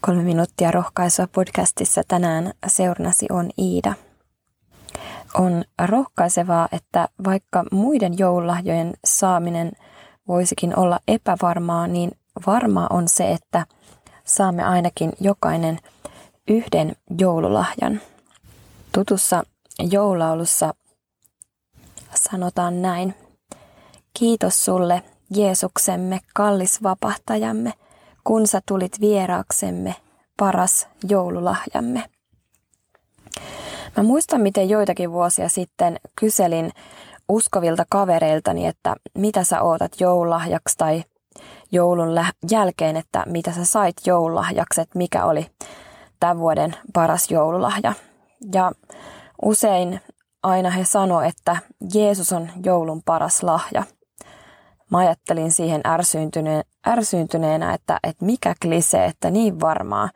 Kolme minuuttia rohkaisua podcastissa tänään seurnasi on Iida. On rohkaisevaa, että vaikka muiden joululahjojen saaminen voisikin olla epävarmaa, niin varmaa on se, että saamme ainakin jokainen yhden joululahjan. Tutussa joulaulussa sanotaan näin. Kiitos sulle, Jeesuksemme, kallis vapahtajamme – kun sä tulit vieraaksemme, paras joululahjamme. Mä muistan, miten joitakin vuosia sitten kyselin uskovilta kavereiltani, että mitä sä ootat joululahjaksi tai joulun jälkeen, että mitä sä sait joululahjaksi, että mikä oli tämän vuoden paras joululahja. Ja usein aina he sanoivat, että Jeesus on joulun paras lahja – mä ajattelin siihen ärsyyntyneen, ärsyyntyneenä, että, että mikä klise, että niin varmaa.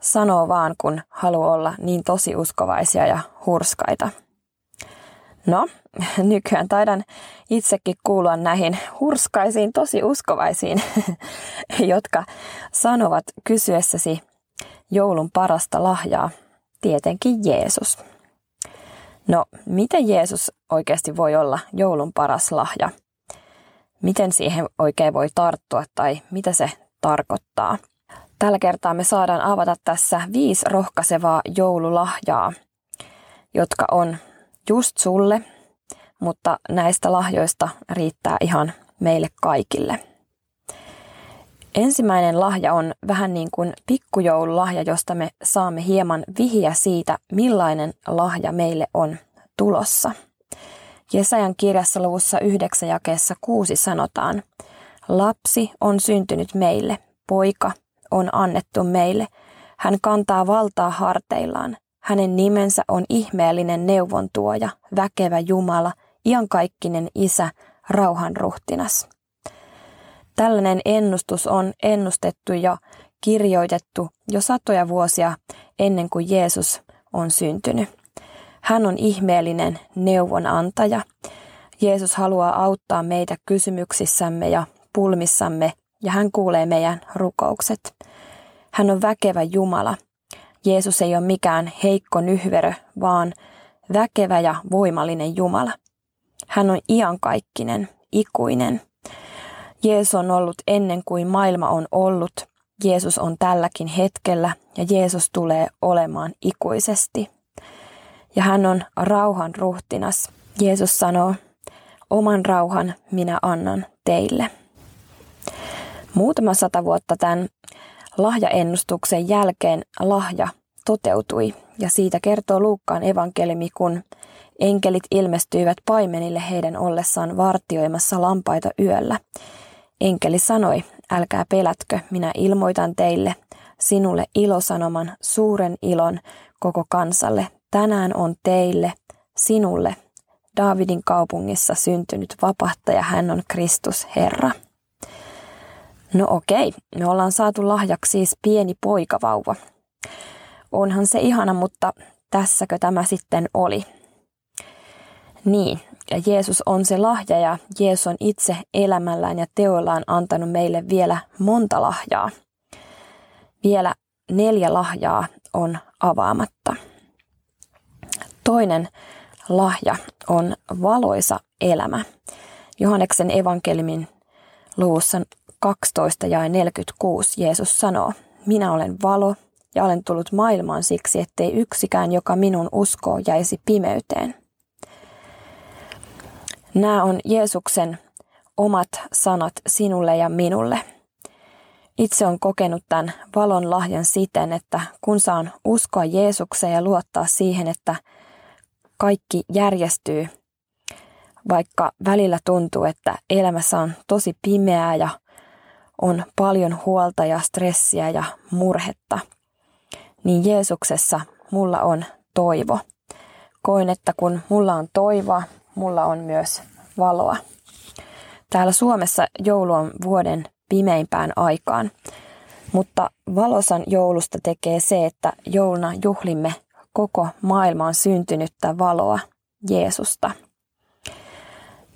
Sanoo vaan, kun haluaa olla niin tosi uskovaisia ja hurskaita. No, nykyään taidan itsekin kuulua näihin hurskaisiin, tosi uskovaisiin, jotka sanovat kysyessäsi joulun parasta lahjaa, tietenkin Jeesus. No, miten Jeesus oikeasti voi olla joulun paras lahja? Miten siihen oikein voi tarttua tai mitä se tarkoittaa. Tällä kertaa me saadaan avata tässä viisi rohkaisevaa joululahjaa, jotka on just sulle, mutta näistä lahjoista riittää ihan meille kaikille. Ensimmäinen lahja on vähän niin kuin pikkujoululahja, josta me saamme hieman vihiä siitä, millainen lahja meille on tulossa – Jesajan kirjassa luvussa 9 jakeessa 6 sanotaan, Lapsi on syntynyt meille, poika on annettu meille. Hän kantaa valtaa harteillaan. Hänen nimensä on ihmeellinen neuvontuoja, väkevä Jumala, iankaikkinen Isä, rauhanruhtinas. Tällainen ennustus on ennustettu ja kirjoitettu jo satoja vuosia ennen kuin Jeesus on syntynyt. Hän on ihmeellinen neuvonantaja. Jeesus haluaa auttaa meitä kysymyksissämme ja pulmissamme ja hän kuulee meidän rukoukset. Hän on väkevä Jumala. Jeesus ei ole mikään heikko nyhverö, vaan väkevä ja voimallinen Jumala. Hän on iankaikkinen, ikuinen. Jeesus on ollut ennen kuin maailma on ollut. Jeesus on tälläkin hetkellä ja Jeesus tulee olemaan ikuisesti ja hän on rauhan ruhtinas. Jeesus sanoo, oman rauhan minä annan teille. Muutama sata vuotta tämän lahjaennustuksen jälkeen lahja toteutui ja siitä kertoo Luukkaan evankeliumi, kun enkelit ilmestyivät paimenille heidän ollessaan vartioimassa lampaita yöllä. Enkeli sanoi, älkää pelätkö, minä ilmoitan teille sinulle ilosanoman, suuren ilon koko kansalle tänään on teille, sinulle, Daavidin kaupungissa syntynyt vapahtaja, hän on Kristus Herra. No okei, me ollaan saatu lahjaksi siis pieni poikavauva. Onhan se ihana, mutta tässäkö tämä sitten oli? Niin, ja Jeesus on se lahja ja Jeesus on itse elämällään ja teoillaan antanut meille vielä monta lahjaa. Vielä neljä lahjaa on avaamatta. Toinen lahja on valoisa elämä. Johanneksen evankelimin luvussa 12 ja 46 Jeesus sanoo, minä olen valo ja olen tullut maailmaan siksi, ettei yksikään, joka minun uskoo, jäisi pimeyteen. Nämä on Jeesuksen omat sanat sinulle ja minulle. Itse on kokenut tämän valon lahjan siten, että kun saan uskoa Jeesukseen ja luottaa siihen, että kaikki järjestyy, vaikka välillä tuntuu, että elämässä on tosi pimeää ja on paljon huolta ja stressiä ja murhetta, niin Jeesuksessa mulla on toivo. Koin, että kun mulla on toivoa, mulla on myös valoa. Täällä Suomessa joulu on vuoden pimeimpään aikaan, mutta valosan joulusta tekee se, että jouluna juhlimme koko maailmaan syntynyttä valoa, Jeesusta.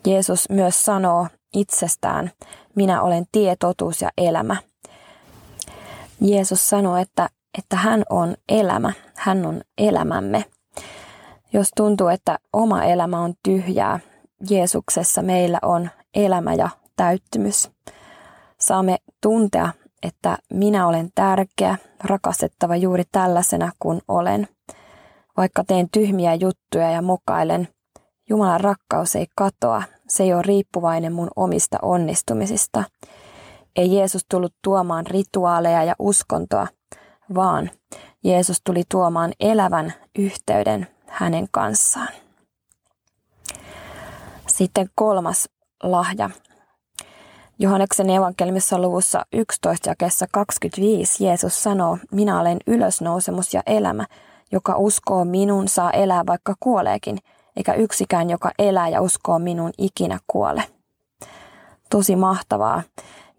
Jeesus myös sanoo itsestään, minä olen tie, totuus ja elämä. Jeesus sanoo, että, että hän on elämä, hän on elämämme. Jos tuntuu, että oma elämä on tyhjää, Jeesuksessa meillä on elämä ja täyttymys. Saamme tuntea, että minä olen tärkeä, rakastettava juuri tällaisena kuin olen. Vaikka teen tyhmiä juttuja ja mokailen, Jumalan rakkaus ei katoa, se ei ole riippuvainen mun omista onnistumisista. Ei Jeesus tullut tuomaan rituaaleja ja uskontoa, vaan Jeesus tuli tuomaan elävän yhteyden hänen kanssaan. Sitten kolmas lahja. Johanneksen evankelmissa luvussa 11 jakessa 25 Jeesus sanoo, minä olen ylösnousemus ja elämä, joka uskoo minun saa elää vaikka kuoleekin, eikä yksikään, joka elää ja uskoo minun ikinä kuole. Tosi mahtavaa.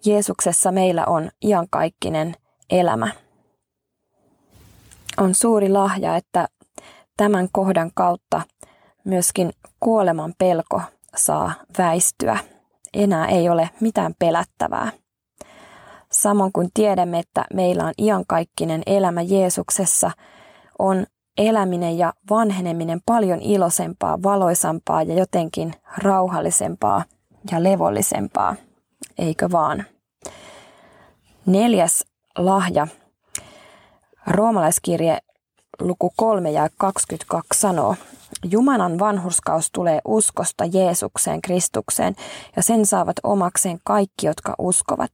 Jeesuksessa meillä on iankaikkinen elämä. On suuri lahja, että tämän kohdan kautta myöskin kuoleman pelko saa väistyä. Enää ei ole mitään pelättävää. Samoin kuin tiedämme, että meillä on iankaikkinen elämä Jeesuksessa, on eläminen ja vanheneminen paljon iloisempaa, valoisampaa ja jotenkin rauhallisempaa ja levollisempaa, eikö vaan? Neljäs lahja. Roomalaiskirje luku 3 ja 22 sanoo, Jumalan vanhurskaus tulee uskosta Jeesukseen Kristukseen ja sen saavat omakseen kaikki, jotka uskovat.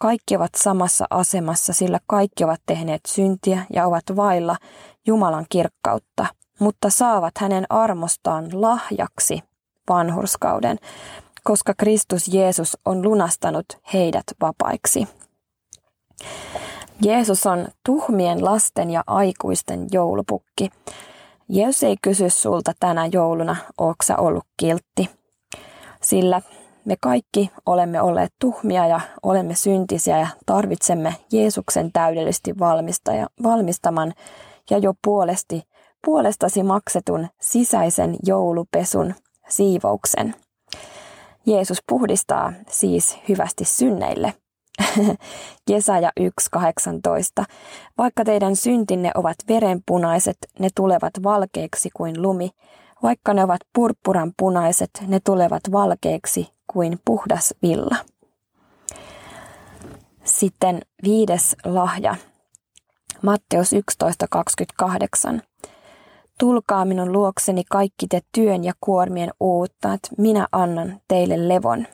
Kaikki ovat samassa asemassa, sillä kaikki ovat tehneet syntiä ja ovat vailla Jumalan kirkkautta, mutta saavat hänen armostaan lahjaksi vanhurskauden, koska Kristus Jeesus on lunastanut heidät vapaiksi. Jeesus on tuhmien lasten ja aikuisten joulupukki. Jeesus ei kysy sulta tänä jouluna, ooksa ollut kiltti. Sillä me kaikki olemme olleet tuhmia ja olemme syntisiä ja tarvitsemme Jeesuksen täydellisesti valmistaman ja jo puolesti, puolestasi maksetun sisäisen joulupesun siivouksen. Jeesus puhdistaa siis hyvästi synneille – Jesaja 1.18. Vaikka teidän syntinne ovat verenpunaiset, ne tulevat valkeiksi kuin lumi. Vaikka ne ovat purppuran punaiset, ne tulevat valkeiksi kuin puhdas villa. Sitten viides lahja. Matteus 11.28. Tulkaa minun luokseni kaikki te työn ja kuormien uuttajat, minä annan teille levon.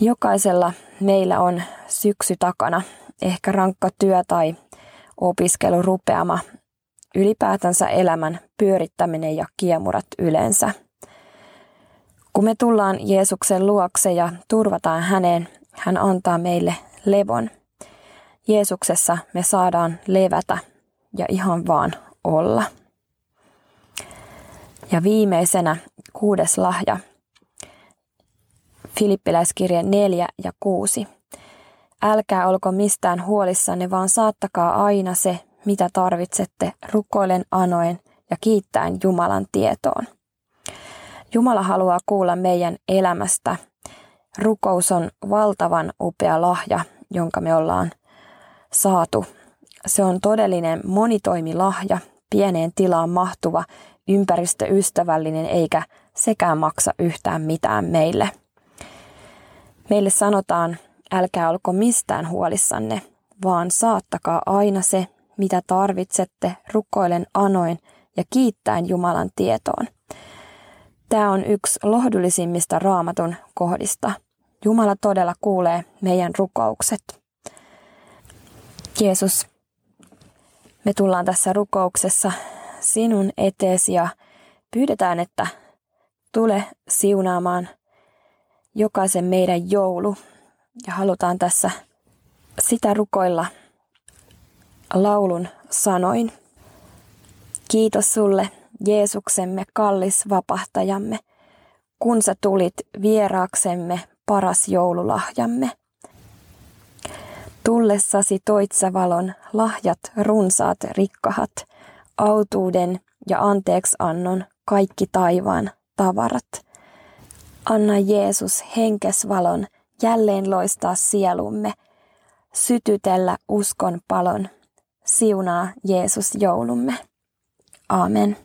Jokaisella meillä on syksy takana, ehkä rankka työ tai opiskelu rupeama, ylipäätänsä elämän pyörittäminen ja kiemurat yleensä. Kun me tullaan Jeesuksen luokse ja turvataan häneen, hän antaa meille levon. Jeesuksessa me saadaan levätä ja ihan vaan olla. Ja viimeisenä kuudes lahja – Filippiläiskirje 4 ja 6. Älkää olko mistään huolissanne, vaan saattakaa aina se, mitä tarvitsette, rukoilen anoen ja kiittäen Jumalan tietoon. Jumala haluaa kuulla meidän elämästä. Rukous on valtavan upea lahja, jonka me ollaan saatu. Se on todellinen monitoimilahja, pieneen tilaan mahtuva, ympäristöystävällinen eikä sekään maksa yhtään mitään meille. Meille sanotaan, älkää olko mistään huolissanne, vaan saattakaa aina se, mitä tarvitsette, rukoilen anoin ja kiittäen Jumalan tietoon. Tämä on yksi lohdullisimmista raamatun kohdista. Jumala todella kuulee meidän rukoukset. Jeesus, me tullaan tässä rukouksessa sinun eteesi ja pyydetään, että tule siunaamaan – jokaisen meidän joulu ja halutaan tässä sitä rukoilla laulun sanoin. Kiitos sulle, Jeesuksemme kallis vapahtajamme, kun sä tulit vieraaksemme paras joululahjamme. Tullessasi toit sä valon, lahjat runsaat rikkahat, autuuden ja anteeksannon kaikki taivaan tavarat – Anna Jeesus henkesvalon jälleen loistaa sielumme. sytytellä uskon palon. Siunaa Jeesus joulumme. Amen.